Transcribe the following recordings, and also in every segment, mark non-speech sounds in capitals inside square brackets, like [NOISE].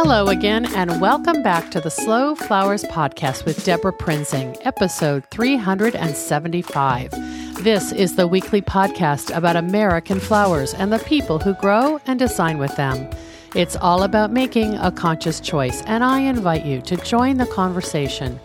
Hello again, and welcome back to the Slow Flowers Podcast with Debra Prinzing, episode 375. This is the weekly podcast about American flowers and the people who grow and design with them. It's all about making a conscious choice, and I invite you to join the conversation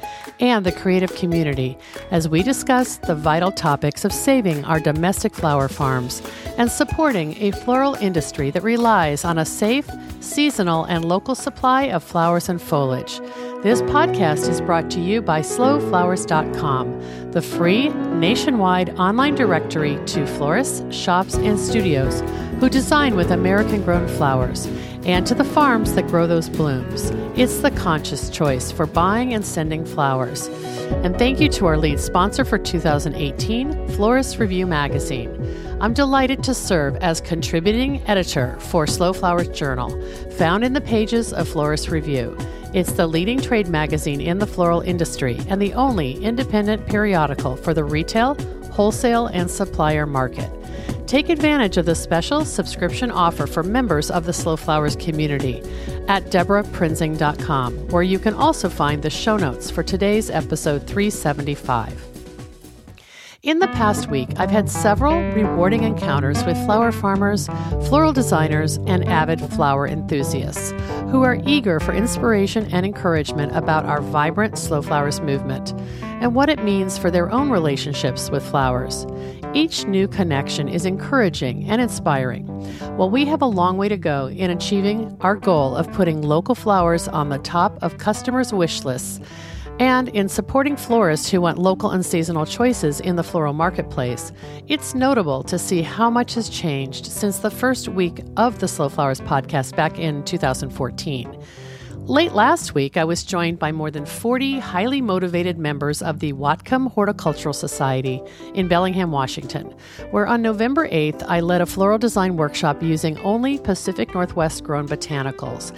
and the creative community as we discuss the vital topics of saving our domestic flower farms and supporting a floral industry that relies on a safe, seasonal, and local supply of flowers and foliage. This podcast is brought to you by slowflowers.com, the free nationwide online directory to florists, shops, and studios who design with American grown flowers and to the farms that grow those blooms. It's the conscious choice for buying and sending flowers. And thank you to our lead sponsor for 2018, Florist Review Magazine. I'm delighted to serve as contributing editor for Slow Flowers Journal, found in the pages of Florist Review. It's the leading trade magazine in the floral industry and the only independent periodical for the retail, wholesale, and supplier market. Take advantage of the special subscription offer for members of the Slow Flowers community at debraprinzing.com, where you can also find the show notes for today's episode 375. In the past week, I've had several rewarding encounters with flower farmers, floral designers, and avid flower enthusiasts who are eager for inspiration and encouragement about our vibrant slow flowers movement and what it means for their own relationships with flowers. Each new connection is encouraging and inspiring. While we have a long way to go in achieving our goal of putting local flowers on the top of customers' wish lists, and in supporting florists who want local and seasonal choices in the floral marketplace, it's notable to see how much has changed since the first week of the Slow Flowers podcast back in 2014. Late last week, I was joined by more than 40 highly motivated members of the Whatcom Horticultural Society in Bellingham, Washington, where on November 8th, I led a floral design workshop using only Pacific Northwest grown botanicals.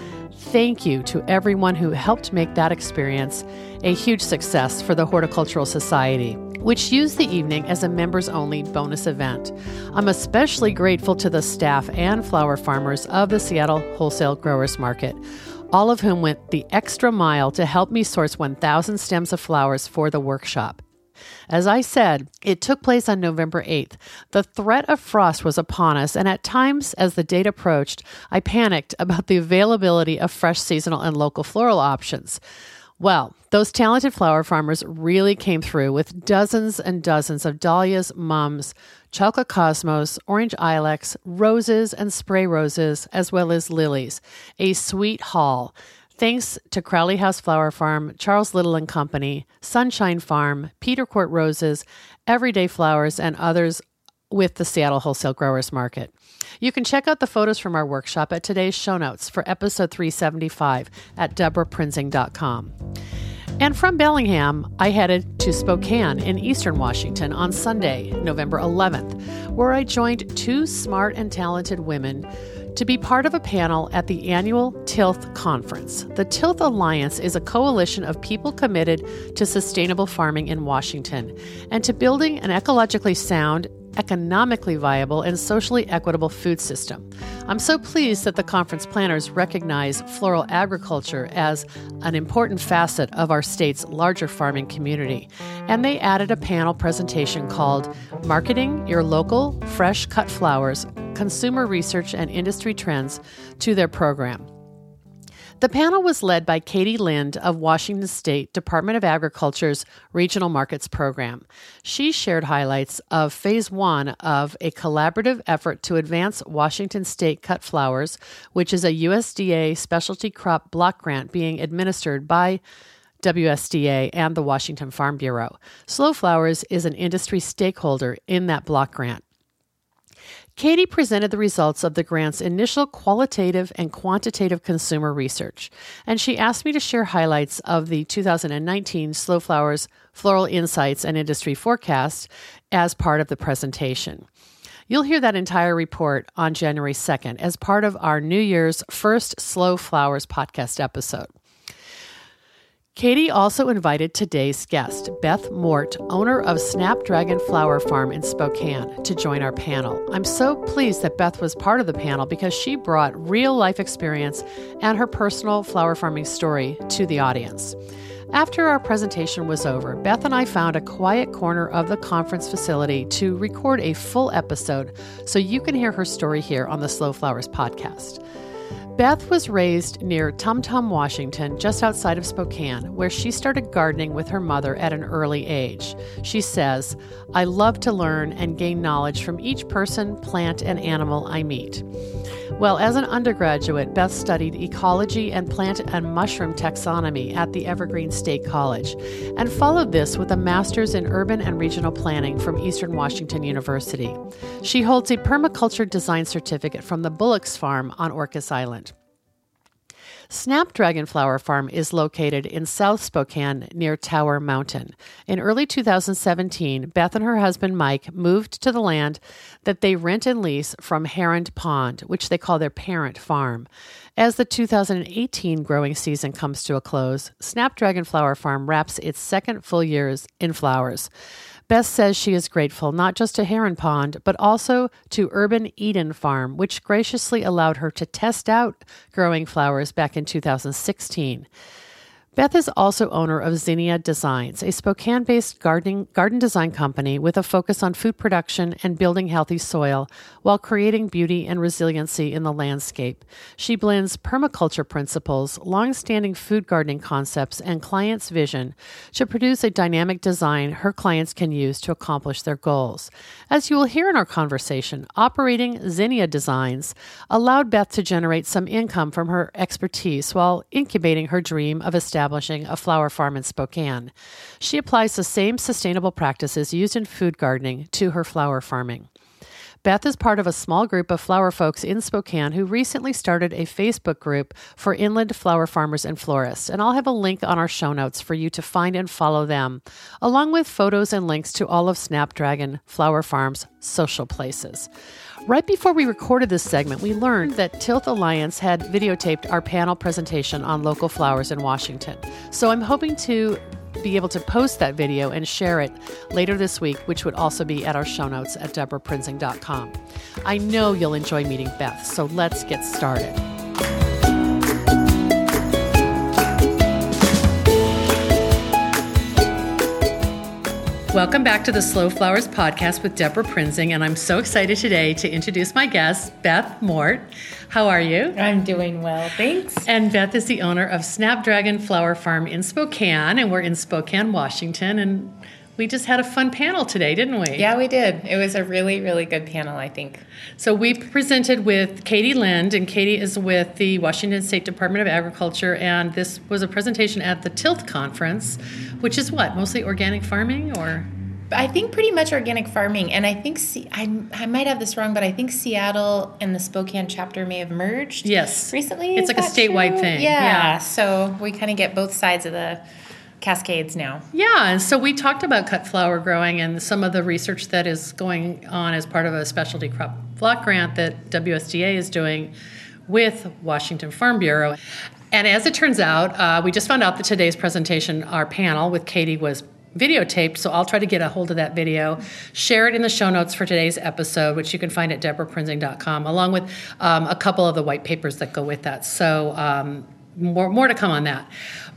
Thank you to everyone who helped make that experience a huge success for the Horticultural Society which used the evening as a members only bonus event. I'm especially grateful to the staff and flower farmers of the Seattle Wholesale Growers Market all of whom went the extra mile to help me source 1,000 stems of flowers for the workshop. As I said, it took place on November 8th. The threat of frost was upon us, and at times, as the date approached, I panicked about the availability of fresh seasonal and local floral options. Well, those talented flower farmers really came through with dozens and dozens of dahlias, mums, chocolate cosmos, orange ilex, roses, and spray roses, as well as lilies. A sweet haul. Thanks to Crowley House Flower Farm, Charles Little and Company, Sunshine Farm, Peterkort Roses, Everyday Flowers, and others with the Seattle Wholesale Growers Market. You can check out the photos from our workshop at today's show notes for episode 375 at debraprinzing.com. And from Bellingham, I headed to Spokane in eastern Washington on Sunday, November 11th, where I joined two smart and talented women to be part of a panel at the annual Tilth Conference. The Tilth Alliance is a coalition of people committed to sustainable farming in Washington and to building an ecologically sound economically viable, and socially equitable food system. I'm so pleased that the conference planners recognize floral agriculture as an important facet of our state's larger farming community. And they added a panel presentation called Marketing Your Local Fresh Cut Flowers Consumer Research and Industry Trends to their program. The panel was led by Katie Lind of Washington State Department of Agriculture's Regional Markets Program. She shared highlights of phase one of a collaborative effort to advance Washington State cut flowers, which is a USDA specialty crop block grant being administered by WSDA and the Washington Farm Bureau. Slow Flowers is an industry stakeholder in that block grant. Katie presented the results of the grant's initial qualitative and quantitative consumer research, and she asked me to share highlights of the 2019 Slow Flowers Floral Insights and Industry Forecast as part of the presentation. You'll hear that entire report on January 2nd as part of our New Year's first Slow Flowers podcast episode. Katie also invited today's guest, Beth Mort, owner of Snapdragon Flower Farm in Spokane, to join our panel. I'm so pleased that Beth was part of the panel because she brought real life experience and her personal flower farming story to the audience. After our presentation was over, Beth and I found a quiet corner of the conference facility to record a full episode so you can hear her story here on the Slow Flowers podcast. Beth was raised near Tum Tum, Washington, just outside of Spokane, where she started gardening with her mother at an early age. She says, I love to learn and gain knowledge from each person, plant, and animal I meet. Well, as an undergraduate, Beth studied ecology and plant and mushroom taxonomy at the Evergreen State College and followed this with a master's in urban and regional planning from Eastern Washington University. She holds a permaculture design certificate from the Bullocks Farm on Orcas Island. Snapdragon Flower Farm is located in South Spokane near Tower Mountain. In early 2017, Beth and her husband Mike moved to the land that they rent and lease from Heron Pond, which they call their parent farm. As the 2018 growing season comes to a close, Snapdragon Flower Farm wraps its second full years in flowers. Beth says she is grateful not just to Heron Pond, but also to Urban Eden Farm, which graciously allowed her to test out growing flowers back in 2016. Beth is also owner of Zinnia Designs, a Spokane based garden, garden design company with a focus on food production and building healthy soil while creating beauty and resiliency in the landscape. She blends permaculture principles, long standing food gardening concepts, and clients' vision to produce a dynamic design her clients can use to accomplish their goals. As you will hear in our conversation, operating Zinnia Designs allowed Beth to generate some income from her expertise while incubating her dream of establishing establishing a flower farm in Spokane. She applies the same sustainable practices used in food gardening to her flower farming. Beth is part of a small group of flower folks in Spokane who recently started a Facebook group for inland flower farmers and florists. And I'll have a link on our show notes for you to find and follow them, along with photos and links to all of Snapdragon Flower Farm's social places. Right before we recorded this segment, we learned that Tilth Alliance had videotaped our panel presentation on local flowers in Washington. So I'm hoping to be able to post that video and share it later this week, which would also be at our show notes at debraprinzing.com. I know you'll enjoy meeting Beth, so let's get started. Welcome back to the Slow Flowers podcast with Debra Prinzing, and I'm so excited today to introduce my guest, Beth Mort. How are you? I'm doing well, thanks. And Beth is the owner of Snapdragon Flower Farm in Spokane, and we're in Spokane, Washington, and we just had a fun panel today, didn't we? Yeah, we did. It was a really, really good panel, I think. So we presented with Katie Lind, and Katie is with the Washington State Department of Agriculture, and this was a presentation at the Tilth Conference, which is what mostly organic farming, or I think pretty much organic farming, and I think I, I might have this wrong, but I think Seattle and the Spokane chapter may have merged. Yes, recently. It's like a statewide true? thing. Yeah. yeah. So we kind of get both sides of the cascades now. Yeah, and so we talked about cut flower growing and some of the research that is going on as part of a specialty crop block grant that WSDA is doing with Washington Farm Bureau. And as it turns out, uh, we just found out that today's presentation, our panel with Katie, was videotaped, so I'll try to get a hold of that video, share it in the show notes for today's episode, which you can find at debraprinzing.com, along with um, a couple of the white papers that go with that. So um, more, more to come on that.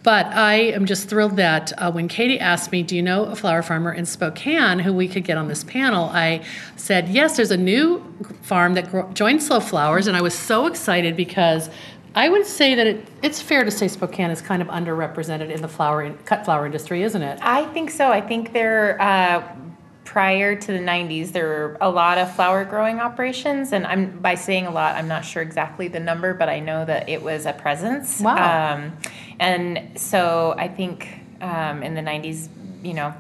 But I am just thrilled that uh, when Katie asked me, Do you know a flower farmer in Spokane who we could get on this panel? I said, Yes, there's a new farm that joined Slow Flowers, and I was so excited because I would say that it, it's fair to say Spokane is kind of underrepresented in the flower in, cut flower industry, isn't it? I think so. I think there, uh, prior to the 90s, there were a lot of flower growing operations, and I'm by saying a lot, I'm not sure exactly the number, but I know that it was a presence. Wow. Um, and so I think um, in the 90s, you know,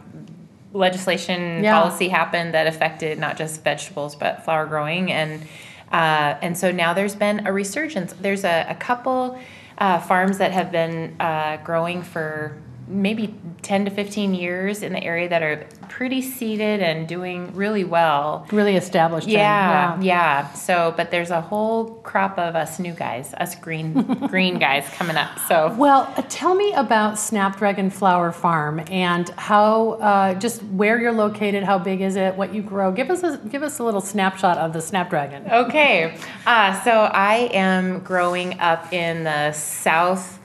legislation yeah. policy happened that affected not just vegetables but flower growing and uh, and so now there's been a resurgence. There's a, a couple uh, farms that have been uh, growing for maybe 10 to 15 years in the area that are pretty seated and doing really well. Really established. Yeah, yeah, yeah. So, but there's a whole crop of us new guys, us green [LAUGHS] green guys coming up. So, well, uh, tell me about Snapdragon Flower Farm and how, uh, just where you're located, how big is it, what you grow. Give us a give us a little snapshot of the Snapdragon. Okay, uh, so I am growing up in the south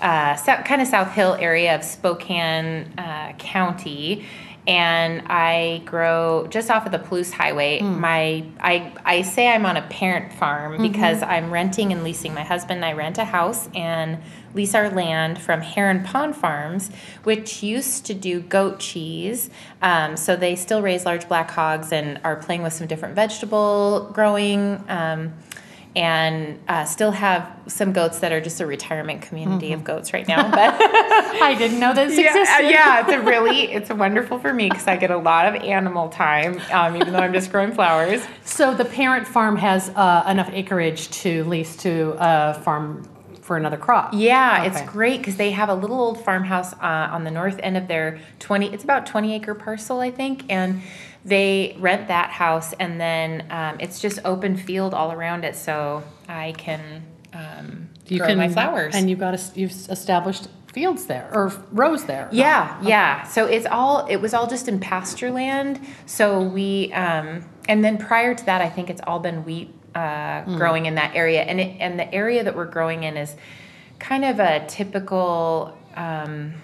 uh, south, kind of South Hill area of Spokane uh, County, and I grow just off of the Palouse Highway. Mm. My I I say I'm on a parent farm mm-hmm. because I'm renting and leasing. My husband and I rent a house and lease our land from Heron Pond Farms, which used to do goat cheese. Um, so they still raise large black hogs and are playing with some different vegetable growing. Um, and uh, still have some goats that are just a retirement community mm-hmm. of goats right [LAUGHS] now. But [LAUGHS] I didn't know this [LAUGHS] yeah, existed. yeah, it's a really it's wonderful for me because I get a lot of animal time, um, even though I'm just growing flowers. So the parent farm has uh, enough acreage to lease to a farm for another crop. Yeah, okay. it's great because they have a little old farmhouse uh, on the north end of their 20. It's about 20 acre parcel, I think, and they rent that house and then um, it's just open field all around it so i can um, you grow can, my flowers and you've got a, you've established fields there or rows there yeah okay. yeah so it's all it was all just in pasture land so we um, and then prior to that i think it's all been wheat uh, mm. growing in that area and it, and the area that we're growing in is kind of a typical um,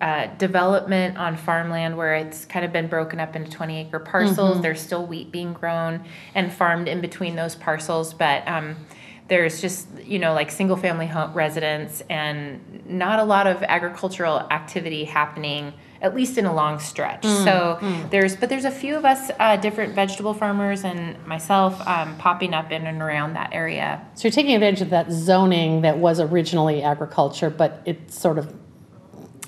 uh, development on farmland where it's kind of been broken up into 20 acre parcels. Mm-hmm. There's still wheat being grown and farmed in between those parcels, but um, there's just, you know, like single family home residents and not a lot of agricultural activity happening at least in a long stretch. Mm, so mm. there's, but there's a few of us, uh, different vegetable farmers and myself, um, popping up in and around that area. So you're taking advantage of that zoning that was originally agriculture, but it's sort of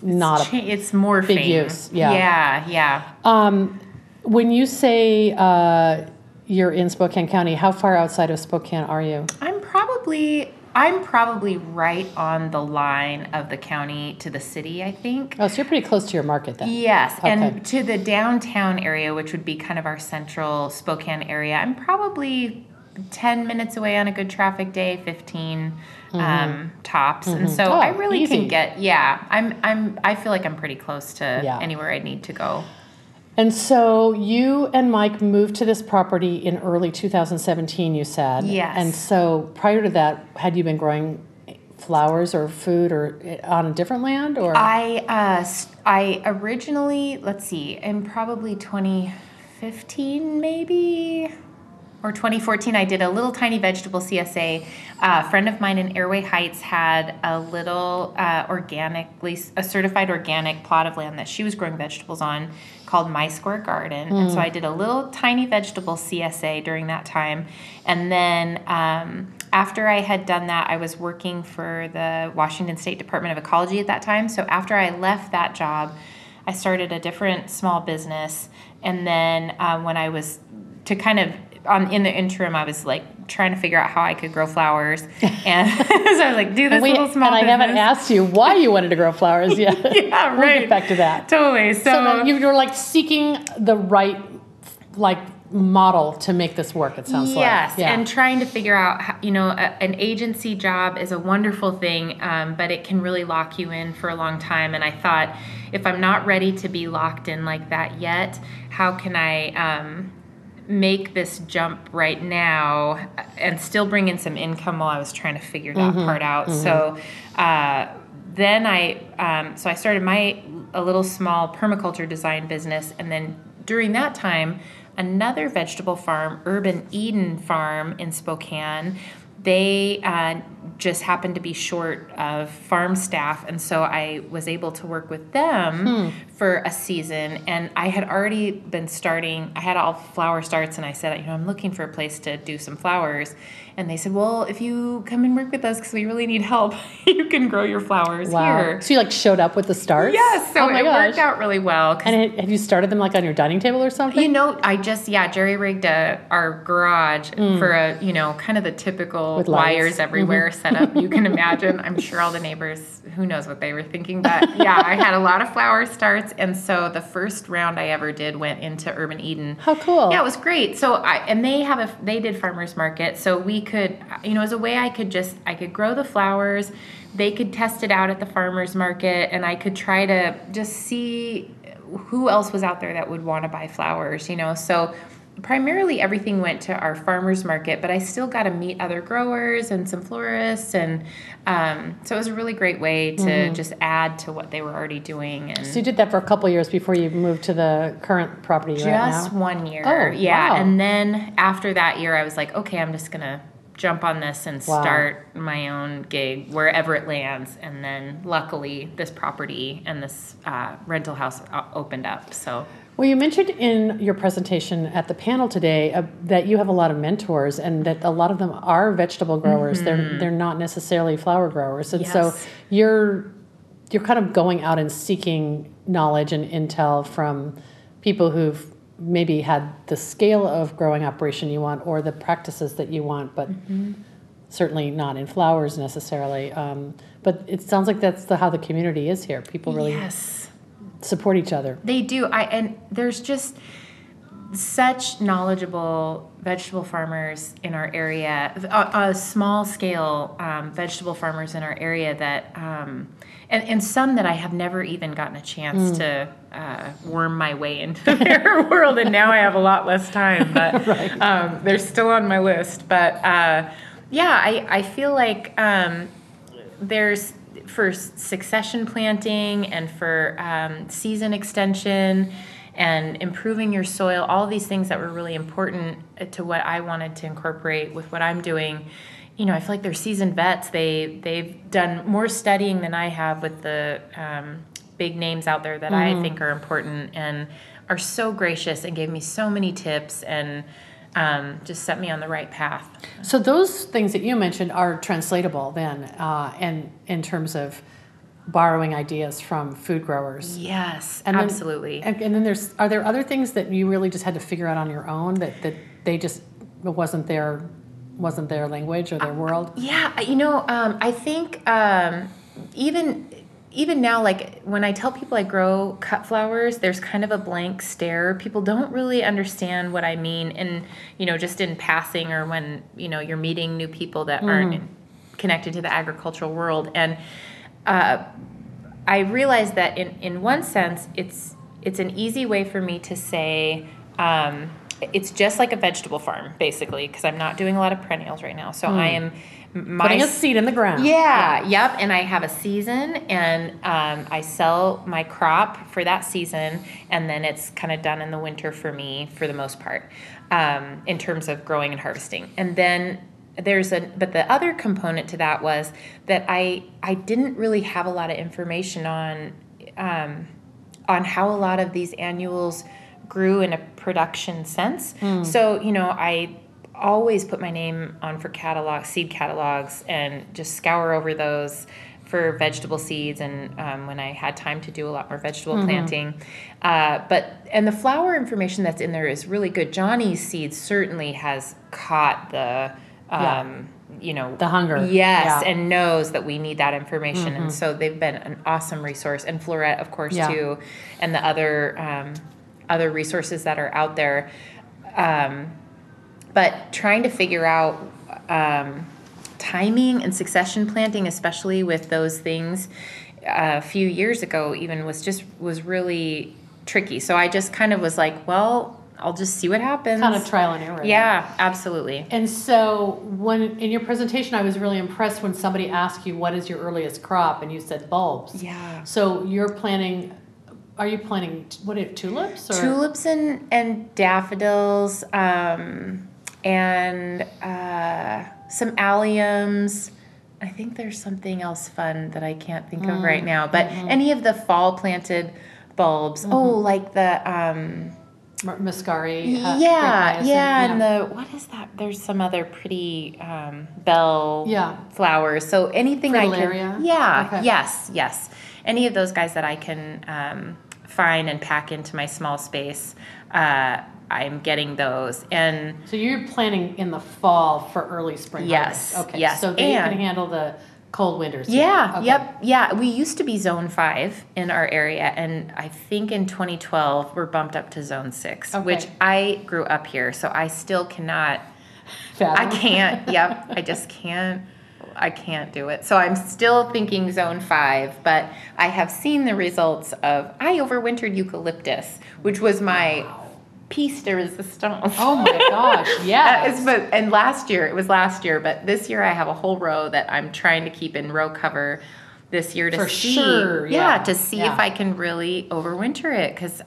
not it's, a it's more big use. Yeah, yeah, yeah. Um, when you say uh, you're in Spokane County, how far outside of Spokane are you? I'm probably I'm probably right on the line of the county to the city, I think. Oh, so you're pretty close to your market then. Yes, okay. and to the downtown area, which would be kind of our central Spokane area, I'm probably 10 minutes away on a good traffic day, 15 mm-hmm. um, tops. Mm-hmm. And so oh, I really easy. can get, yeah, I'm, I'm, I feel like I'm pretty close to yeah. anywhere I need to go. And so you and Mike moved to this property in early 2017, you said. Yes. And so prior to that, had you been growing flowers or food or eh, on a different land or? I, uh, I originally, let's see, in probably 2015 maybe, or 2014, I did a little tiny vegetable CSA. Uh, a friend of mine in Airway Heights had a little uh, organically, a certified organic plot of land that she was growing vegetables on called My Square Garden. Mm. And so hmm. I did a little tiny vegetable CSA during that time. And then um, after I had done that, I was working for the Washington State Department of Ecology at that time. So after I left that job, I started a different small business. And then um, when I was to kind of on in the interim, I was like trying to figure out how I could grow flowers, [LAUGHS] and [LAUGHS] so I was like, do this we, little small. And I business. haven't asked you why you wanted to grow flowers yet. [LAUGHS] yeah, right. we'll get back to that. Totally. So, so you were like seeking the right, like model to make this work it sounds yes, like yes yeah. and trying to figure out how, you know a, an agency job is a wonderful thing um, but it can really lock you in for a long time and i thought if i'm not ready to be locked in like that yet how can i um, make this jump right now and still bring in some income while I was trying to figure that mm-hmm. part out. Mm-hmm. So uh, then I um, so I started my a little small permaculture design business, and then during that time, another vegetable farm, Urban Eden Farm in Spokane, they uh, just happened to be short of farm staff and so i was able to work with them hmm. for a season and i had already been starting i had all flower starts and i said you know i'm looking for a place to do some flowers and they said, "Well, if you come and work with us, because we really need help, [LAUGHS] you can grow your flowers wow. here." So you like showed up with the starts. Yes. So oh it gosh. worked out really well. And it, have you started them like on your dining table or something? You know, I just yeah jerry rigged a, our garage mm. for a you know kind of the typical wires everywhere mm-hmm. Setup you can imagine. I'm sure all the neighbors who knows what they were thinking, but yeah, I had a lot of flower starts, and so the first round I ever did went into Urban Eden. How cool! Yeah, it was great. So I and they have a they did farmers market, so we could you know as a way I could just I could grow the flowers, they could test it out at the farmers market, and I could try to just see who else was out there that would want to buy flowers, you know. So primarily everything went to our farmers market, but I still got to meet other growers and some florists, and um, so it was a really great way to mm-hmm. just add to what they were already doing. And so you did that for a couple years before you moved to the current property. Just one year. Oh, yeah, wow. and then after that year, I was like, okay, I'm just gonna jump on this and wow. start my own gig wherever it lands. And then luckily, this property and this uh, rental house uh, opened up. So well, you mentioned in your presentation at the panel today uh, that you have a lot of mentors, and that a lot of them are vegetable growers. Mm-hmm. They're they're not necessarily flower growers, and yes. so you're you're kind of going out and seeking knowledge and intel from people who've maybe had the scale of growing operation you want or the practices that you want, but mm-hmm. certainly not in flowers necessarily. Um, but it sounds like that's the, how the community is here. People really yes support each other. They do. I and there's just such knowledgeable vegetable farmers in our area, small scale um, vegetable farmers in our area that, um, and, and some that I have never even gotten a chance mm. to uh, worm my way into [LAUGHS] their world, and now I have a lot less time, but [LAUGHS] right. um, they're still on my list. But uh, yeah, I, I feel like um, there's for succession planting and for um, season extension and improving your soil, all these things that were really important to what I wanted to incorporate with what I'm doing. You know, I feel like they're seasoned vets. They they've done more studying than I have with the um, big names out there that mm-hmm. I think are important and are so gracious and gave me so many tips and um, just set me on the right path. So those things that you mentioned are translatable then, uh, and in terms of borrowing ideas from food growers. Yes, and absolutely. Then, and, and, then there's are there other things that you really just had to figure out on your own that that they just wasn't their wasn't their language or their uh, world? Yeah, you know, um, I think um, even even now, like when I tell people I grow cut flowers, there's kind of a blank stare. People don't really understand what I mean, and you know, just in passing or when you know you're meeting new people that mm. aren't connected to the agricultural world. And uh, I realize that in in one sense, it's it's an easy way for me to say. Um, it's just like a vegetable farm, basically, because I'm not doing a lot of perennials right now. So mm. I am my putting a seed in the ground. Yeah, yeah, yep. And I have a season, and um, I sell my crop for that season, and then it's kind of done in the winter for me for the most part, um, in terms of growing and harvesting. And then there's a but the other component to that was that I I didn't really have a lot of information on um, on how a lot of these annuals grew in a production sense. Mm. So you know I always put my name on for catalog seed catalogs and just scour over those for vegetable seeds and um, when I had time to do a lot more vegetable mm-hmm. planting. Uh, but and the flower information that's in there is really good. Johnny's seeds certainly has caught the um, yeah. you know the hunger. Yes, yeah. and knows that we need that information, mm-hmm. and so they've been an awesome resource. And Floret, of course, yeah. too, and the other um, other resources that are out there. Um, but trying to figure out um, timing and succession planting, especially with those things, uh, a few years ago even was just was really tricky. So I just kind of was like, well, I'll just see what happens. Kind of trial and error. Yeah, absolutely. And so when in your presentation, I was really impressed when somebody asked you what is your earliest crop, and you said bulbs. Yeah. So you're planting. Are you planting what? Are tulips? Or? Tulips and and daffodils. Um, and uh, some alliums. I think there's something else fun that I can't think mm. of right now. But mm-hmm. any of the fall planted bulbs. Mm-hmm. Oh, like the um, Muscari. Uh, yeah, yeah, and the what is that? There's some other pretty um, bell yeah. flowers. So anything I can, yeah, okay. yes, yes, any of those guys that I can um, find and pack into my small space. Uh, I'm getting those, and so you're planning in the fall for early spring. Yes. Harvest. Okay. Yes. So they and, can handle the cold winters. Yeah, okay. yep, yeah. We used to be zone five in our area, and I think in 2012 we're bumped up to zone six, okay. which I grew up here, so I still cannot. Fathom. I can't. yep, [LAUGHS] I just can't. I can't do it. So I'm still thinking zone five, but I have seen the results of I overwintered eucalyptus, which was my wow piece de resistance. Oh my [LAUGHS] gosh, yes. but and last year it was last year, but this year I have a whole row that I'm trying to keep in row cover this year to For see. Sure, yeah. yeah to see yeah. if I can really overwinter it because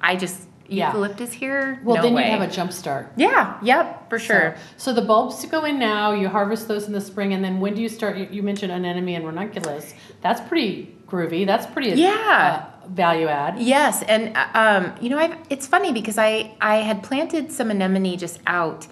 I just yeah. eucalyptus here. Well, no then you have a jump start. Yeah. Yep. For sure. So, so, the bulbs to go in now. You harvest those in the spring, and then when do you start? You, you mentioned anemone and ranunculus. That's pretty groovy. That's pretty. Yeah. Uh, value add. Yes, and um, you know, I've, it's funny because I I had planted some anemone just out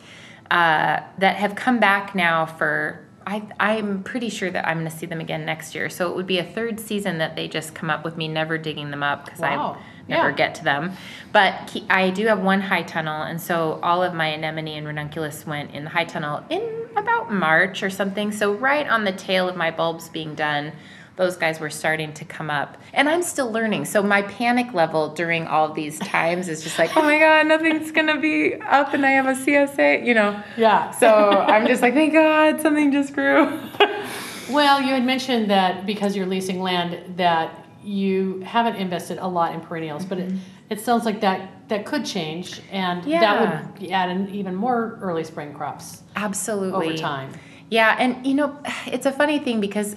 uh, that have come back now for. I, I'm pretty sure that I'm going to see them again next year. So it would be a third season that they just come up with me never digging them up because wow. I never yeah. get to them. But I do have one high tunnel, and so all of my anemone and ranunculus went in the high tunnel in about March or something. So right on the tail of my bulbs being done those guys were starting to come up. And I'm still learning. So my panic level during all these times is just like, oh my God, nothing's going to be up and I have a CSA, you know? Yeah. So I'm just like, thank God something just grew. [LAUGHS] well, you had mentioned that because you're leasing land that you haven't invested a lot in perennials, but it, it sounds like that that could change and yeah. that would add in even more early spring crops. Absolutely. Over time. Yeah, and you know, it's a funny thing because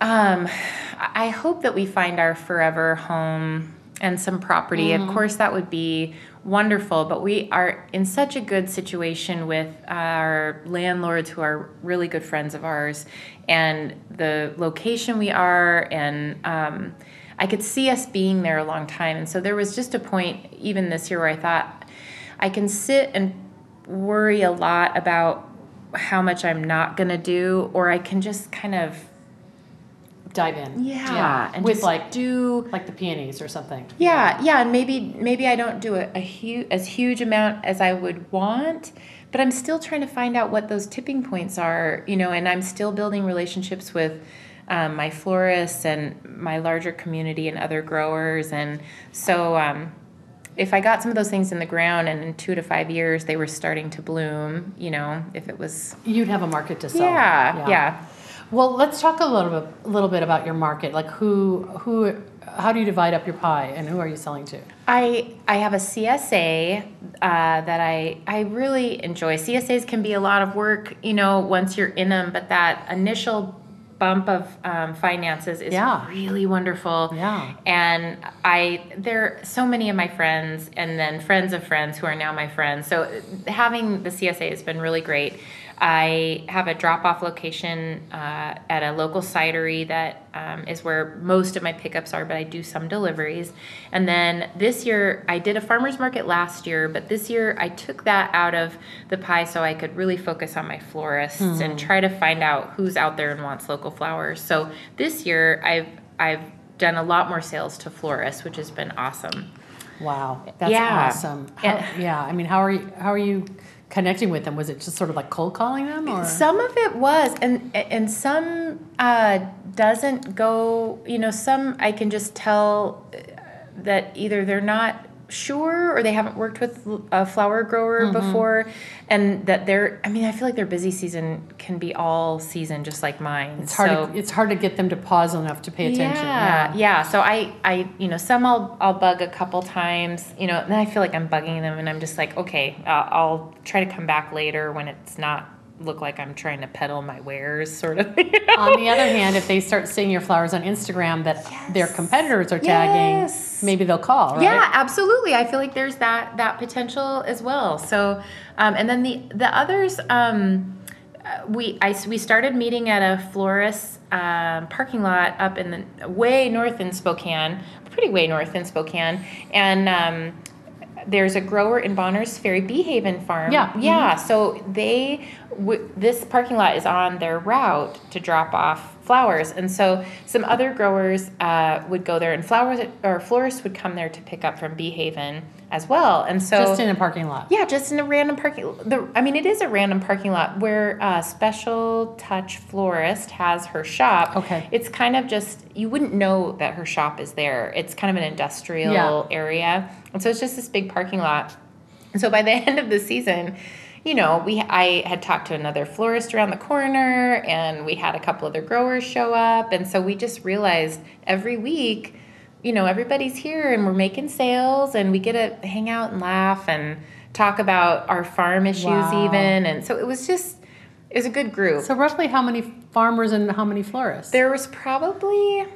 um, I hope that we find our forever home and some property. Mm. Of course, that would be wonderful, but we are in such a good situation with our landlords who are really good friends of ours and the location we are and um, I could see us being there a long time. And so there was just a point, even this year, where I thought I can sit and worry a lot about how much I'm not going to do, or I can just kind of dive in. Yeah, yeah. and with like do like the peonies or something. Yeah, yeah, and maybe maybe I don't do a, a huge as huge amount as I would want, but I'm still trying to find out what those tipping points are. You know, and I'm still building relationships with. Um, my florists and my larger community and other growers, and so um, if I got some of those things in the ground and in two to five years they were starting to bloom, you know, if it was. You'd have a market to sell. Yeah, yeah. yeah. Well, let's talk a little bit, a little bit about your market. Like who, who, how do you divide up your pie, and who are you selling to? I I have a CSA uh, that I I really enjoy. CSAs can be a lot of work, you know, once you're in them, but that initial bump of um, finances is yeah. really wonderful. Yeah. And I there are so many of my friends and then friends of friends who are now my friends. So having the CSA has been really great. I have a drop off location uh, at a local cidery that um, is where most of my pickups are, but I do some deliveries. And then this year, I did a farmer's market last year, but this year I took that out of the pie so I could really focus on my florists mm. and try to find out who's out there and wants local flowers. So this year, I've I've done a lot more sales to florists, which has been awesome. Wow, that's yeah. awesome. How, yeah, I mean, how are you? How are you? Connecting with them? Was it just sort of like cold calling them, or some of it was, and and some uh, doesn't go. You know, some I can just tell that either they're not sure or they haven't worked with a flower grower mm-hmm. before and that they're i mean i feel like their busy season can be all season just like mine it's hard so, to, it's hard to get them to pause enough to pay attention yeah, yeah yeah so i i you know some i'll i'll bug a couple times you know and then i feel like i'm bugging them and i'm just like okay uh, i'll try to come back later when it's not look like I'm trying to peddle my wares, sort of. You know? On the other [LAUGHS] hand, if they start seeing your flowers on Instagram that yes. their competitors are tagging, yes. maybe they'll call. Right? Yeah, absolutely. I feel like there's that that potential as well. So, um, and then the the others. Um, we I, we started meeting at a florist um, parking lot up in the way north in Spokane, pretty way north in Spokane, and um, there's a grower in Bonners Ferry, Beehaven Farm. Yeah. Yeah. Mm-hmm. So they, w- this parking lot is on their route to drop off flowers. And so some other growers uh, would go there, and flowers or florists would come there to pick up from Beehaven as well. And so just in a parking lot. yeah, just in a random parking. The I mean, it is a random parking lot where uh, Special Touch Florist has her shop. Okay. It's kind of just you wouldn't know that her shop is there. It's kind of an industrial Yeah. area, and so it's just this big parking lot. And so by the [LAUGHS] end of the season, you know, we I had talked to another florist around the corner, and we had a couple other growers show up, and so we just realized every week you know, everybody's here and we're making sales and we get to hang out and laugh and talk about our farm issues Wow. even. And so it was just, it was a good group. So roughly how many farmers and how many florists? there was probably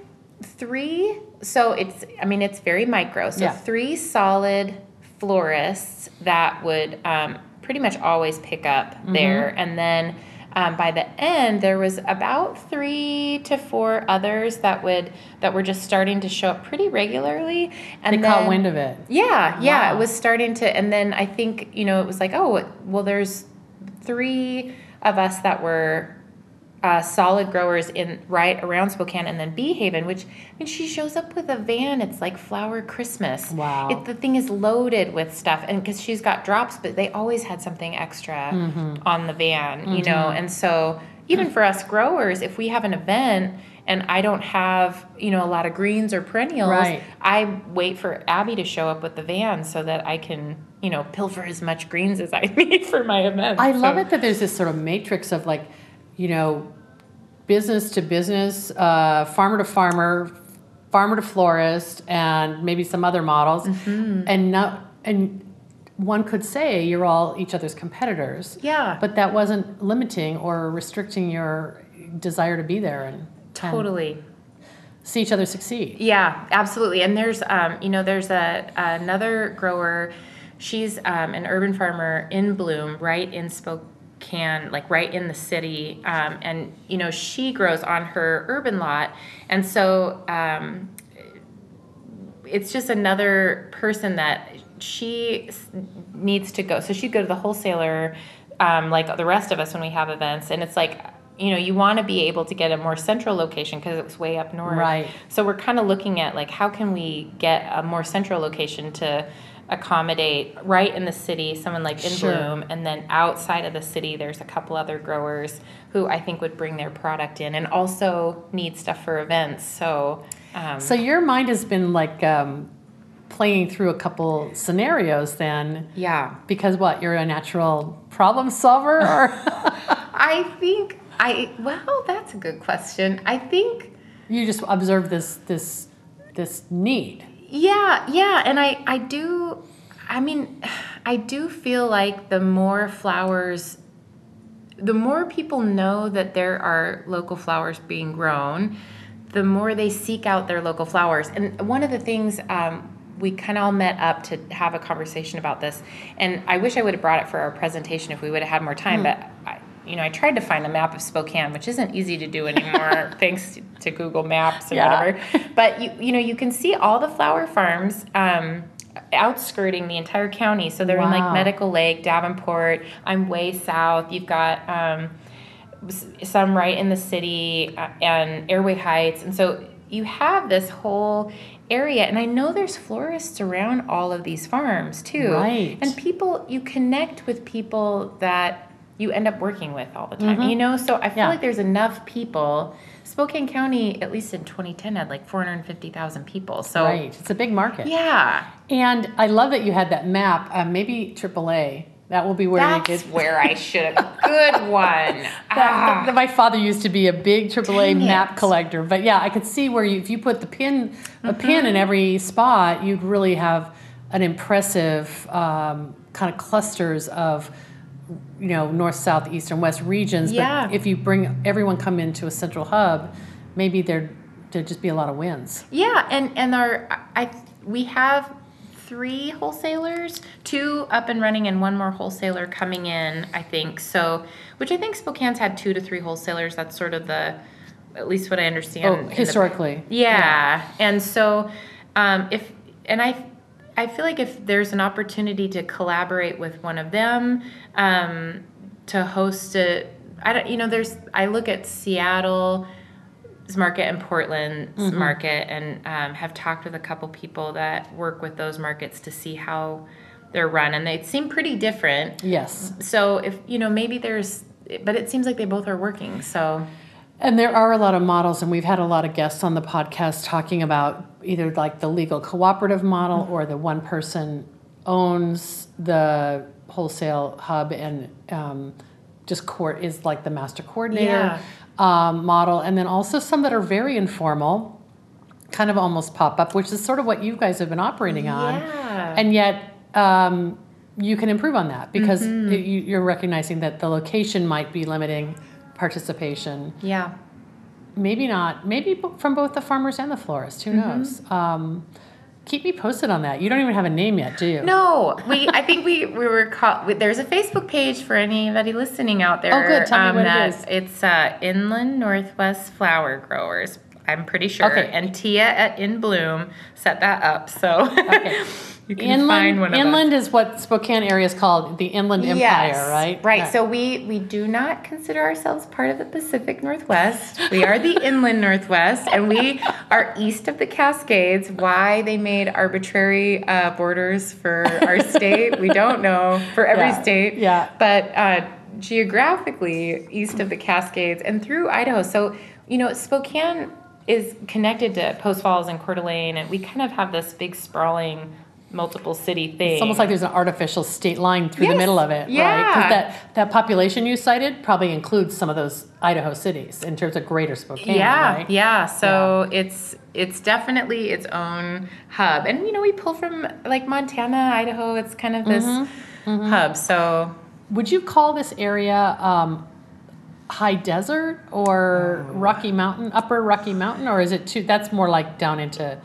three. So it's, I mean, it's very micro. So Yeah. three solid florists that would um, pretty much always pick up Mm-hmm. there. And then um, by the end, there was about three to four others that would that were just starting to show up pretty regularly. And they caught wind of it. Yeah, yeah, Wow. it was starting to, and then I think you know it was like, oh, well, there's three of us that were uh, solid growers in right around Spokane, and then Beehaven, which I mean, she shows up with a van. It's like flower Christmas. Wow. It, the thing is loaded with stuff, and because she's got drops, but they always had something extra Mm-hmm. on the van, you know, and so even for us growers, if we have an event. And I don't have, you know, a lot of greens or perennials. Right. I wait for Abby to show up with the van so that I can, you know, pilfer as much greens as I [LAUGHS] need for my event. I love it that there's this sort of matrix of like, you know, business to business, uh, farmer to farmer, farmer to florist, and maybe some other models, Mm-hmm. and not and one could say you're all each other's competitors. Yeah. But that wasn't limiting or restricting your desire to be there and and Totally. see each other succeed. Yeah, absolutely. And there's, um, you know, there's a another grower. She's um, an urban farmer in Bloom, right in Spokane, like right in the city. Um, and you know, she grows on her urban lot, and so um, it's just another person that she needs to go. So she'd go to the wholesaler, um, like the rest of us when we have events, and it's like. You know, you want to be able to get a more central location because it was way up north. Right. So we're kind of looking at like how can we get a more central location to accommodate right in the city, someone like in Sure. Bloom, and then outside of the city, there's a couple other growers who I think would bring their product in and also need stuff for events. So, um, So your mind has been like um, playing through a couple scenarios then, yeah, because what you're a natural problem solver, or [LAUGHS] [LAUGHS] I think I well, that's a good question. I think you just observe this this this need. Yeah, yeah, and I I do I mean, [SIGHS] I do feel like the more flowers the more people know that there are local flowers being grown, the more they seek out their local flowers. And one of the things um, we kind of all met up to have a conversation about this, and I wish I would have brought it for our presentation if we would have had more time. But I, you know, I tried to find a map of Spokane, which isn't easy to do [LAUGHS] anymore, thanks to Google Maps or Yeah. whatever. But you, you know, you can see all the flower farms. Um, outskirting the entire county so they're in like medical lake davenport i'm way south you've got um, some right in the city uh, and Airway Heights. And so you have this whole area. And I know there's florists around all of these farms too. Right. And people, you connect with people that you end up working with all the time, you know? So I feel Mm-hmm. Yeah. like there's enough people. Spokane County, at least in 2010, had like 450,000 people. So, Right, it's a big market. yeah, And I love that you had that map. Uh, maybe AAA. That will be where that's get. [LAUGHS] where I should have. [LAUGHS] Good one. Ah. That, that- my father used to be a big AAA Dang map it. collector, but yeah, I could see where you, if you put the pin, a pin Mm-hmm. in every spot, you'd really have an impressive um, kind of clusters of, you know, north, south, east, and west regions. Yeah. But if you bring everyone come into a central hub, maybe there there'd just be a lot of wins. Yeah, and and our I we have three wholesalers, two up and running, and one more wholesaler coming in. I think so, which I think Spokane's had two to three wholesalers. That's sort of the, at least what I understand. Oh, in the- historically. yeah. and so um, if and I. I feel like if there's an opportunity to collaborate with one of them, um, to host a, I don't, you know, there's, I look at Seattle market and Portland's mm-hmm. market and um, have talked with a couple people that work with those markets to see how they're run and they seem pretty different. Yes. So if, you know, maybe there's, but it seems like they both are working. So, and there are a lot of models, and we've had a lot of guests on the podcast talking about either like the legal cooperative model mm-hmm. or the one person owns the wholesale hub and um, just court is like the master coordinator yeah. um, model, and then also some that are very informal, kind of almost pop up, which is sort of what you guys have been operating on, yeah. and yet. Um, you can improve on that because mm-hmm. it, you, are recognizing that the location might be limiting participation. Yeah. Maybe not. Maybe from both the farmers and the florists. Who mm-hmm. knows? Um, keep me posted on that. You don't even have a name yet, do you? No, we. I think we we were called. There's a Facebook page for anybody listening out there. Oh, good. Tell um, me what that, it is. It's uh, Inland Northwest Flower Growers. I'm pretty sure. Okay. And Tia at In Bloom set that up. So. Okay. [LAUGHS] You can inland, find one Inland is what Spokane area is called the Inland yes, Empire, right? Right. So we we do not consider ourselves part of the Pacific Northwest. We are the [LAUGHS] Inland Northwest, and we are east of the Cascades. Why they made arbitrary uh, borders for our [LAUGHS] state, we don't know for every yeah. state. Yeah. But uh, geographically, east of the Cascades and through Idaho. So you know, Spokane is connected to Post Falls and Coeur d'Alene, and we kind of have this big sprawling multiple city thing. It's almost like there's an artificial state line through yes. the middle of it, yeah. right? Because that, that population you cited probably includes some of those Idaho cities in terms of greater Spokane. Yeah, right? yeah. So yeah. it's it's definitely its own hub, and you know we pull from like Montana, Idaho. It's kind of this mm-hmm. Mm-hmm. hub. So would you call this area? Um, high desert or oh. Rocky Mountain, upper Rocky Mountain, or is it too? That's more like down into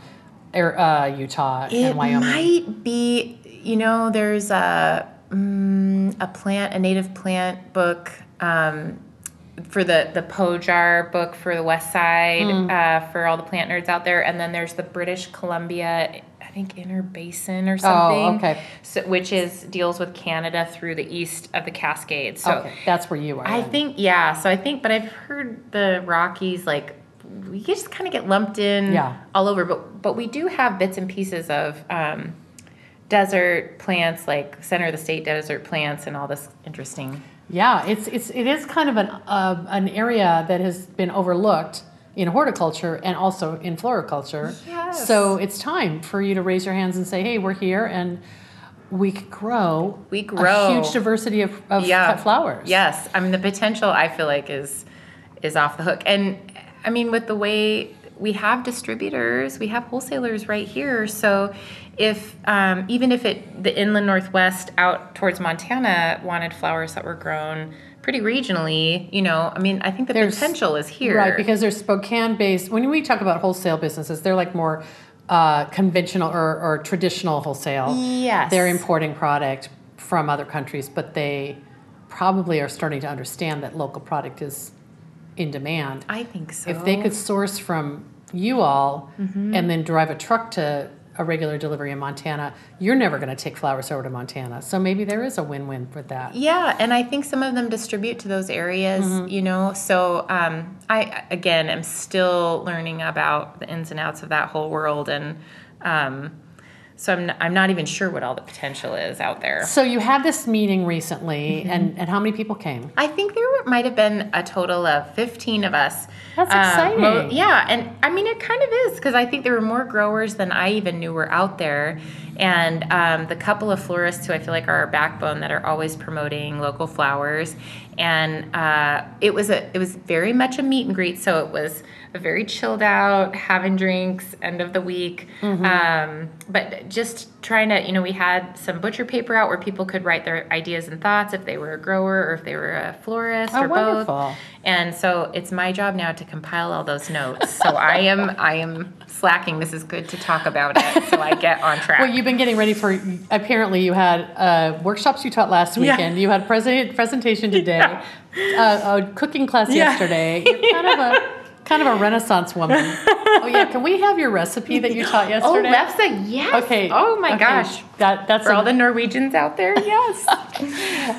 uh, Utah it and Wyoming? It might be. You know, there's a um, a plant, a native plant book. Um, for the the Pojar book for the West Side mm. uh, for all the plant nerds out there, and then there's the British Columbia, I think Inner Basin or oh, something. Oh, okay. So, which is deals with Canada through the east of the Cascades. So okay, that's where you are. I then. think yeah. So I think, but I've heard the Rockies like we just kind of get lumped in yeah. all over. But but we do have bits and pieces of um, desert plants, like center of the state desert plants, and all this interesting. Yeah, it's it's it is kind of an uh, an area that has been overlooked in horticulture and also in floriculture. Yes. So it's time for you to raise your hands and say, "Hey, we're here and." we grow we grow a huge diversity of, of yeah. flowers. Yes, I mean the potential I feel like is is off the hook, and I mean, with the way we have distributors, we have wholesalers right here. So, if um, even if it the inland northwest out towards Montana wanted flowers that were grown pretty regionally, you know, I mean, I think the there's, potential is here, right? Because they're Spokane based. When we talk about wholesale businesses, they're like more uh, conventional or, or traditional wholesale. Yes, they're importing product from other countries, but they probably are starting to understand that local product is in demand. I think so. If they could source from you all mm-hmm. and then drive a truck to a regular delivery in Montana, you're never going to take flowers over to Montana. So maybe there is a win-win with that. Yeah, and I think some of them distribute to those areas, mm-hmm. you know. So um, I again am still learning about the ins and outs of that whole world and um, so I'm not, I'm not even sure what all the potential is out there. So you had this meeting recently, mm-hmm. and, and how many people came? I think there might have been a total of 15 of us. That's um, exciting. Mo- yeah, and I mean, it kind of is because I think there were more growers than I even knew were out there. And um, the couple of florists who I feel like are our backbone that are always promoting local flowers. And uh, it was a it was very much a meet and greet. So it was a very chilled out, having drinks, end of the week. Mm-hmm. Um, but just trying to, you know, we had some butcher paper out where people could write their ideas and thoughts if they were a grower or if they were a florist oh, or wonderful. both. And so it's my job now to compile all those notes. So I am I am slacking. This is good to talk about it, so I get on [LAUGHS] track. well, you've been getting ready for. Apparently, you had uh, workshops you taught last weekend. Yeah. You had present presentation today, [LAUGHS] yeah. uh, a cooking class yeah. yesterday. You're kind of a kind of a renaissance woman. [LAUGHS] oh yeah, can we have your recipe that you taught yesterday? Oh, lefse, yes. Okay. Oh my okay. gosh. That that's For a- all the Norwegians out there, [LAUGHS] yes.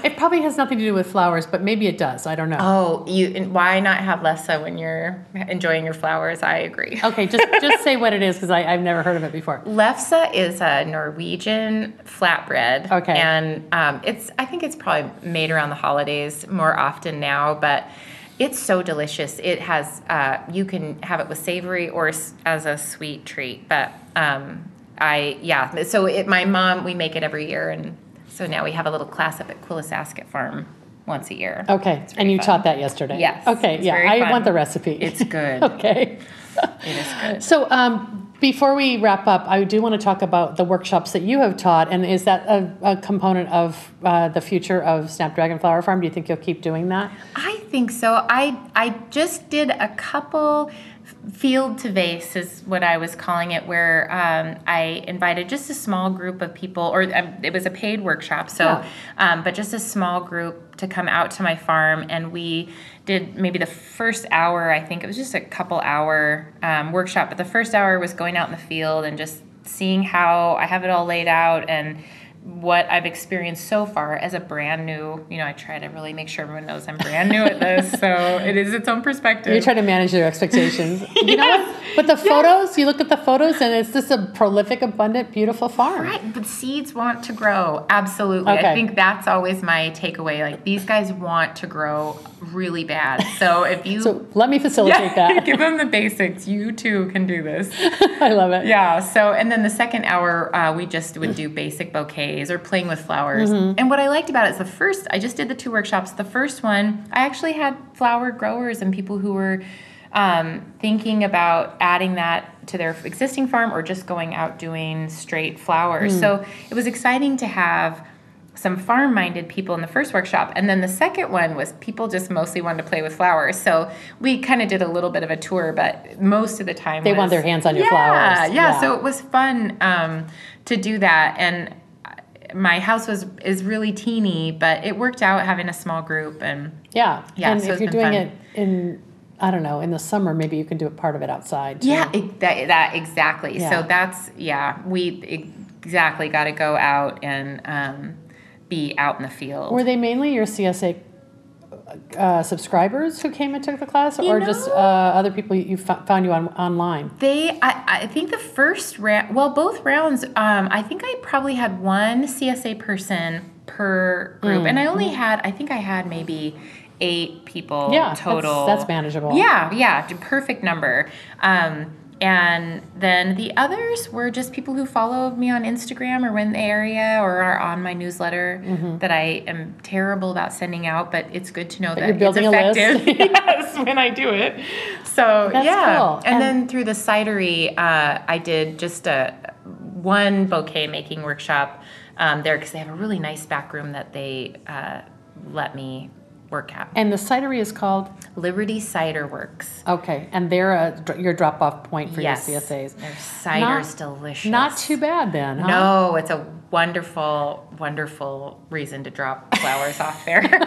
It probably has nothing to do with flowers, but maybe it does. I don't know. oh, you. Why not have lefse when you're enjoying your flowers? I agree. [LAUGHS] Okay, just just say what it is because I've never heard of it before. Lefse is a Norwegian flatbread. Okay. And um, it's I think it's probably made around the holidays more often now, but it's so delicious. It has uh, you can have it with savory or as a sweet treat. But um, I yeah, so it my mom we make it every year, and so now we have a little class up at Quillisascut Farm once a year. Okay, and you fun. taught that yesterday. Yes, Okay, it's yeah, I fun. want the recipe. It's good. [LAUGHS] okay. It is good. So, um, before we wrap up, I do want to talk about the workshops that you have taught, and is that a, a component of uh, the future of Snapdragon Flower Farm? Do you think you'll keep doing that? I think so. I I just did a couple field to vase is what I was calling it, where um, I invited just a small group of people, or um, it was a paid workshop. So, Yeah. um, but just a small group to come out to my farm, and we did maybe the first hour. I think it was just a couple hour um, workshop, but the first hour was going out in the field and just seeing how I have it all laid out and what I've experienced so far as a brand new, you know, I try to really make sure everyone knows I'm brand new at this. [LAUGHS] So it is its own perspective. You try to manage your expectations. You know what? [LAUGHS] But the photos, you look at the photos, and it's just a prolific, abundant, beautiful farm. Right, but seeds want to grow. Absolutely. Okay. I think that's always my takeaway. Like these guys want to grow really bad. So if you [LAUGHS] So let me facilitate that. give them the basics, you too can do this. I love it. Yeah. So, and then the second hour, uh, we just would do basic bouquets or playing with flowers. And what I liked about it is the first, I just did the two workshops. The first one, I actually had flower growers and people who were um, thinking about adding that to their existing farm or just going out doing straight flowers. So it was exciting to have some farm minded people in the first workshop. And then the second one was people just mostly wanted to play with flowers. So we kind of did a little bit of a tour, but most of the time They was- want their hands on your yeah, flowers. Yeah, Yeah. so it was fun um, to do that. And my house was is really teeny, but it worked out having a small group and Yeah. Yeah, And so if you're doing fun. it in, I don't know, in the summer, maybe you can do it part of it outside. too. yeah, it, that, that exactly. Yeah. So that's yeah, we exactly got to go out and um, be out in the field. Were they mainly your CSA uh, subscribers who came and took the class, You or just uh, other people you fo- found you on online? They, I, I think the first round, well, both rounds, um, I think I probably had one CSA person per group, and I only had, I think I had maybe eight people Yeah, total. that's manageable. Yeah, yeah, perfect number. Um, and then the others were just people who follow me on Instagram or in the area or are on my newsletter Mm-hmm. that I am terrible about sending out, but it's good to know that, you're building a list. effective. [LAUGHS] [LAUGHS] yes, when I do it. So That's yeah, cool. and, And- then through the cidery, uh, I did just a one bouquet making workshop um, there because they have a really nice back room that they uh, let me work at. And the cidery is called Liberty Cider Works. okay, and they're a, your drop off point for yes, your CSAs. Their cider's delicious. Not too bad then. Huh? No, it's a wonderful, wonderful reason to drop [LAUGHS] flowers off there. [LAUGHS]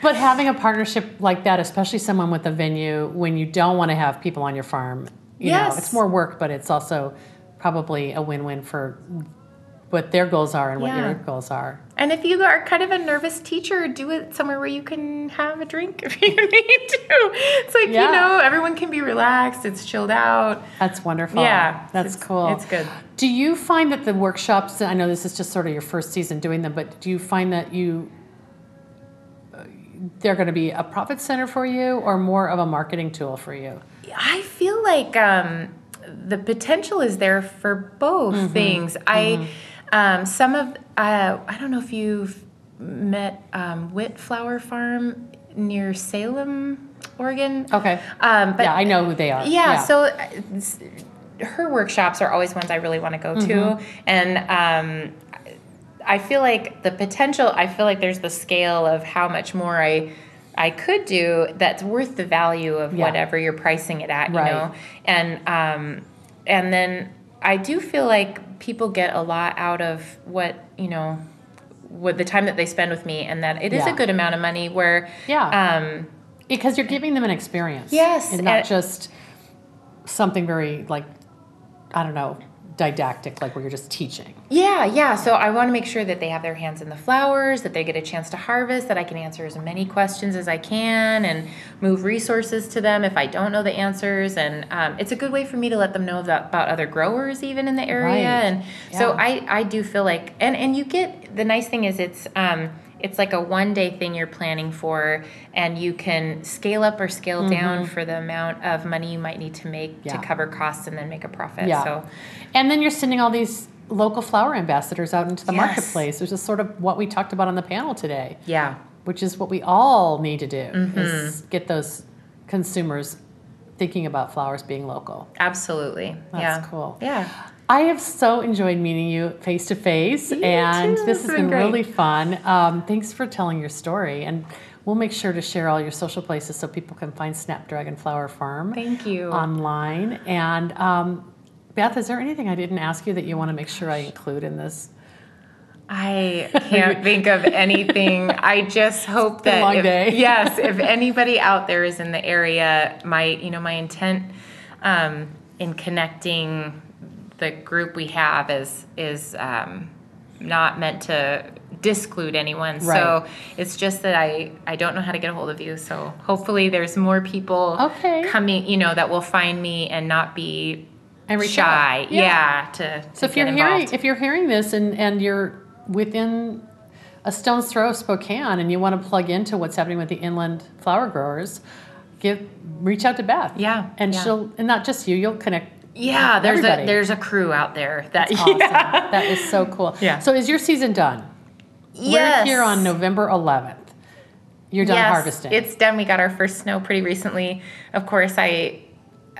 But having a partnership like that, especially someone with a venue, when you don't want to have people on your farm, you know, Yes. it's more work, but it's also probably a win-win for what their goals are and what Yeah. your goals are. And if you are kind of a nervous teacher, do it somewhere where you can have a drink [LAUGHS] if you need to. It's like, Yeah. you know, everyone can be relaxed, it's chilled out. That's wonderful. Yeah, that's it's- cool. it's good. Do you find that the workshops? I know this is just sort of your first season doing them, but do you find that you uh, they're going to be a profit center for you, or more of a marketing tool for you? I feel like um, the potential is there for both Mm-hmm. things. I um, some of uh, I don't know if you've met um, Witt Flower Farm near Salem, Oregon. Okay. Um, but yeah, I know who they are. yeah, so uh, her workshops are always ones I really want to go to, Mm-hmm. and um, I feel like the potential. I feel like there's the scale of how much more I I could do that's worth the value of Yeah. whatever you're pricing it at, you Right. know, and um, and then I do feel like people get a lot out of what you know. With the time that they spend with me, and that it is Yeah. a good amount of money. Where Yeah. um, because you're giving them an experience. Yes, and not and, just something very like I don't know didactic, like where you're just teaching. Yeah, yeah. So I want to make sure that they have their hands in the flowers, that they get a chance to harvest, that I can answer as many questions as I can, and move resources to them if I don't know the answers. And um, it's a good way for me to let them know about, about other growers even in the area. Right. And yeah. so I I do feel like, and and you get the nice thing is it's. Um, it's like a one day thing you're planning for and you can scale up or scale mm-hmm. down for the amount of money you might need to make yeah. to cover costs and then make a profit yeah. so and then you're sending all these local flower ambassadors out into the yes. marketplace which is sort of what we talked about on the panel today yeah which is what we all need to do mm-hmm. is get those consumers thinking about flowers being local absolutely that's yeah. cool yeah I have so enjoyed meeting you face to face, and too. this has been, been really fun. Um, thanks for telling your story, and we'll make sure to share all your social places so people can find Snapdragon Flower Farm. Thank you online. And um, Beth, is there anything I didn't ask you that you want to make sure I include in this? I can't [LAUGHS] think of anything. I just hope that if, [LAUGHS] yes, if anybody out there is in the area, my you know my intent um, in connecting the group we have is is um, not meant to disclude anyone. Right. So it's just that I I don't know how to get a hold of you. So hopefully there's more people okay. coming, you know, that will find me and not be and shy. Yeah. yeah. to, to so if you're involved. hearing if you're hearing this and and you're within a stone's throw of Spokane and you want to plug into what's happening with the inland flower growers, give reach out to Beth. Yeah, and yeah. she'll and not just you. You'll connect yeah, there's Everybody. a there's a crew out there that That's [LAUGHS] awesome. Yeah. That is so cool. Yeah. So is your season done? Yes. We're here on November 11th. You're done yes, harvesting. It's done. We got our first snow pretty recently. Of course, I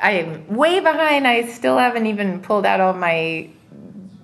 I'm way behind. I still haven't even pulled out all my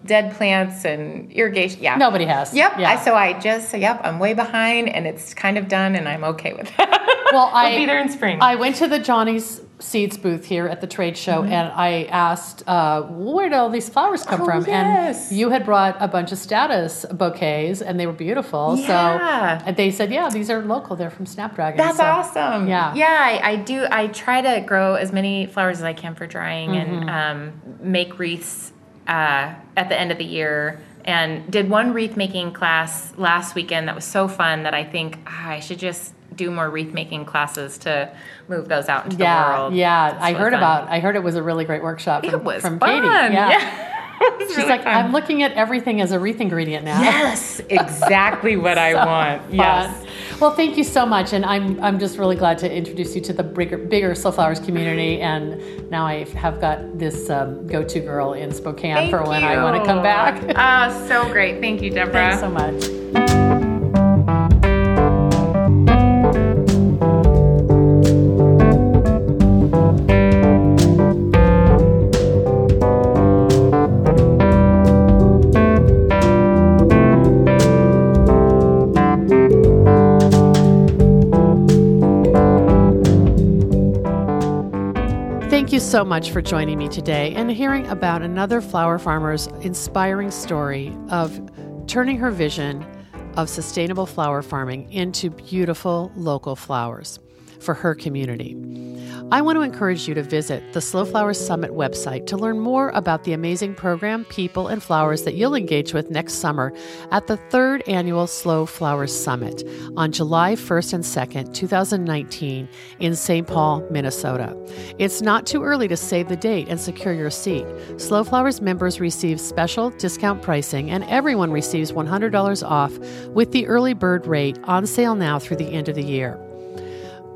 dead plants and irrigation. Yeah. Nobody has. Yep. Yeah. I, so I just, yep, I'm way behind and it's kind of done and I'm okay with that. Well, [LAUGHS] I'll be there in spring. I went to the Johnny's Seeds booth here at the trade show mm-hmm. and I asked, uh, where do all these flowers come oh, from? Yes. And you had brought a bunch of statice bouquets and they were beautiful. Yeah. So and they said, yeah, these are local. They're from Snapdragon. That's so, awesome. Yeah. Yeah, I, I, do. I try to grow as many flowers as I can for drying mm-hmm. and um, make wreaths uh, at the end of the year and did one wreath making class last weekend that was so fun that I think ah, I should just do more wreath making classes to move those out into yeah, the world. Yeah, I heard fun. about. I heard it was a really great workshop from, it was from fun. Katie. Yeah. yeah. [LAUGHS] [LAUGHS] She's really like, fun. I'm looking at everything as a wreath ingredient now. Yes, [LAUGHS] exactly what I want. Fun. Yes. Well, thank you so much, and I'm I'm just really glad to introduce you to the bigger bigger Slow Flowers community, and now I have got this um, go-to girl in Spokane thank for when you. I want to come back. Ah, so great! Thank you, Debra. Thanks so much. You so much for joining me today and hearing about another flower farmer's inspiring story of turning her vision of sustainable flower farming into beautiful local flowers for her community. I want to encourage you to visit the Slow Flowers Summit website to learn more about the amazing program, people, and flowers that you'll engage with next summer at the third annual Slow Flowers Summit on July 1st and 2nd, 2019, in St. Paul, Minnesota. It's not too early to save the date and secure your seat. Slow Flowers members receive special discount pricing, and everyone receives $100 off with the early bird rate on sale now through the end of the year.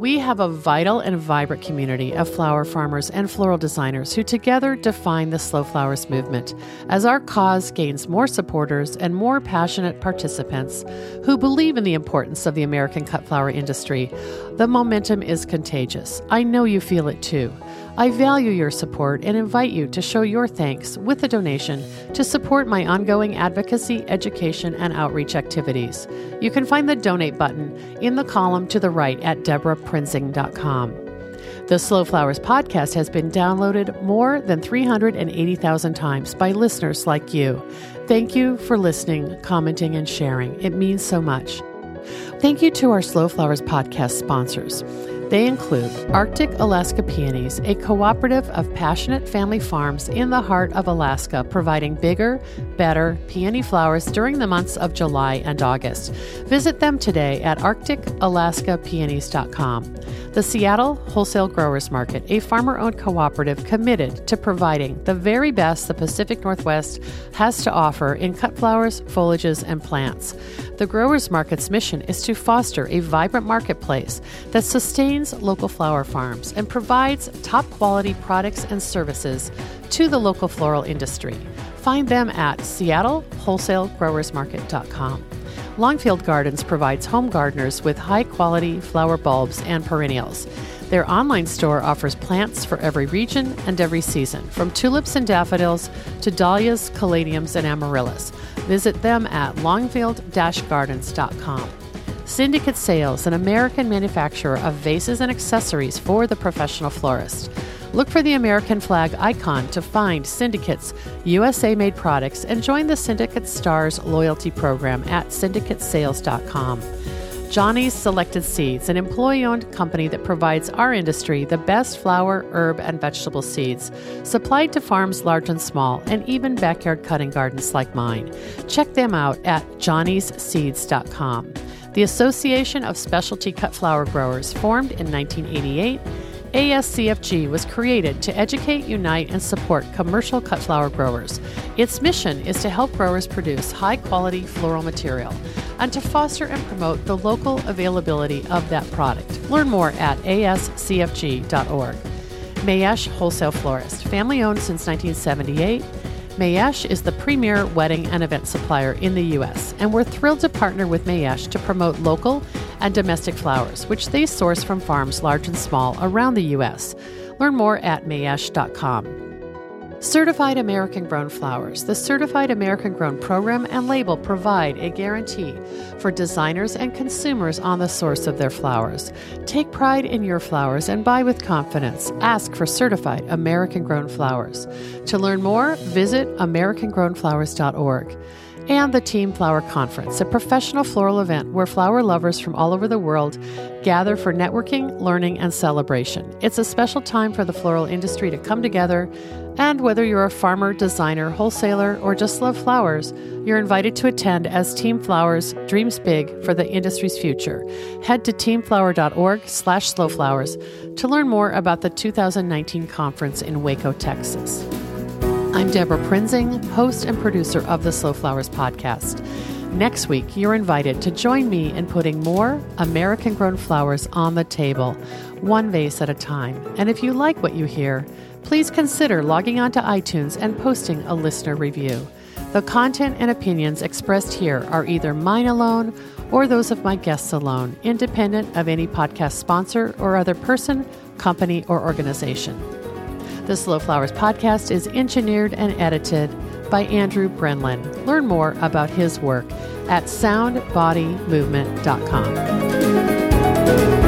We have a vital and vibrant community of flower farmers and floral designers who together define the slow flowers movement as our cause gains more supporters and more passionate participants who believe in the importance of the American cut flower industry. The momentum is contagious. I know you feel it too. I value your support and invite you to show your thanks with a donation to support my ongoing advocacy, education, and outreach activities. You can find the donate button in the column to the right at debraprinzing.com. The Slow Flowers podcast has been downloaded more than 380,000 times by listeners like you. Thank you for listening, commenting, and sharing. It means so much. Thank you to our Slow Flowers podcast sponsors. They include Arctic Alaska Peonies, a cooperative of passionate family farms in the heart of Alaska, providing bigger, better peony flowers during the months of July and August. Visit them today at arcticalaskapeonies.com. The Seattle Wholesale Growers Market, a farmer owned cooperative committed to providing the very best the Pacific Northwest has to offer in cut flowers, foliages, and plants. The Growers Market's mission is to foster a vibrant marketplace that sustains local flower farms and provides top quality products and services to the local floral industry. Find them at seattlewholesalegrowersmarket.com. Longfield Gardens provides home gardeners with high quality flower bulbs and perennials. Their online store offers plants for every region and every season, from tulips and daffodils to dahlias, caladiums, and amaryllis. Visit them at longfield gardens.com. Syndicate Sales, an American manufacturer of vases and accessories for the professional florist. Look for the American flag icon to find Syndicate's USA made products and join the Syndicate Stars loyalty program at syndicatesales.com. Johnny's Selected Seeds, an employee owned company that provides our industry the best flower, herb, and vegetable seeds, supplied to farms large and small, and even backyard cutting gardens like mine. Check them out at johnnyseeds.com. The Association of Specialty Cut Flower Growers, formed in 1988, ASCFG was created to educate, unite, and support commercial cut flower growers. Its mission is to help growers produce high quality floral material and to foster and promote the local availability of that product. Learn more at ascfg.org. Mayesh Wholesale Florist, family owned since 1978. Mayesh is the premier wedding and event supplier in the U.S., and we're thrilled to partner with Mayesh to promote local and domestic flowers, which they source from farms large and small around the U.S. Learn more at mayesh.com. Certified American Grown Flowers. The Certified American Grown program and label provide a guarantee for designers and consumers on the source of their flowers. Take pride in your flowers and buy with confidence. Ask for Certified American Grown Flowers. To learn more, visit AmericanGrownFlowers.org and the Team Flower Conference, a professional floral event where flower lovers from all over the world gather for networking, learning, and celebration. It's a special time for the floral industry to come together, and whether you're a farmer, designer, wholesaler, or just love flowers, you're invited to attend as Team Flowers dreams big for the industry's future. Head to teamflower.org slash slowflowers to learn more about the 2019 conference in Waco, Texas. I'm Debra Prinzing, host and producer of the Slow Flowers podcast. Next week, you're invited to join me in putting more American grown flowers on the table, one vase at a time. And if you like what you hear, please consider logging onto iTunes and posting a listener review. The content and opinions expressed here are either mine alone or those of my guests alone, independent of any podcast sponsor or other person, company, or organization. The Slow Flowers podcast is engineered and edited by Andrew Brenlin. Learn more about his work at soundbodymovement.com.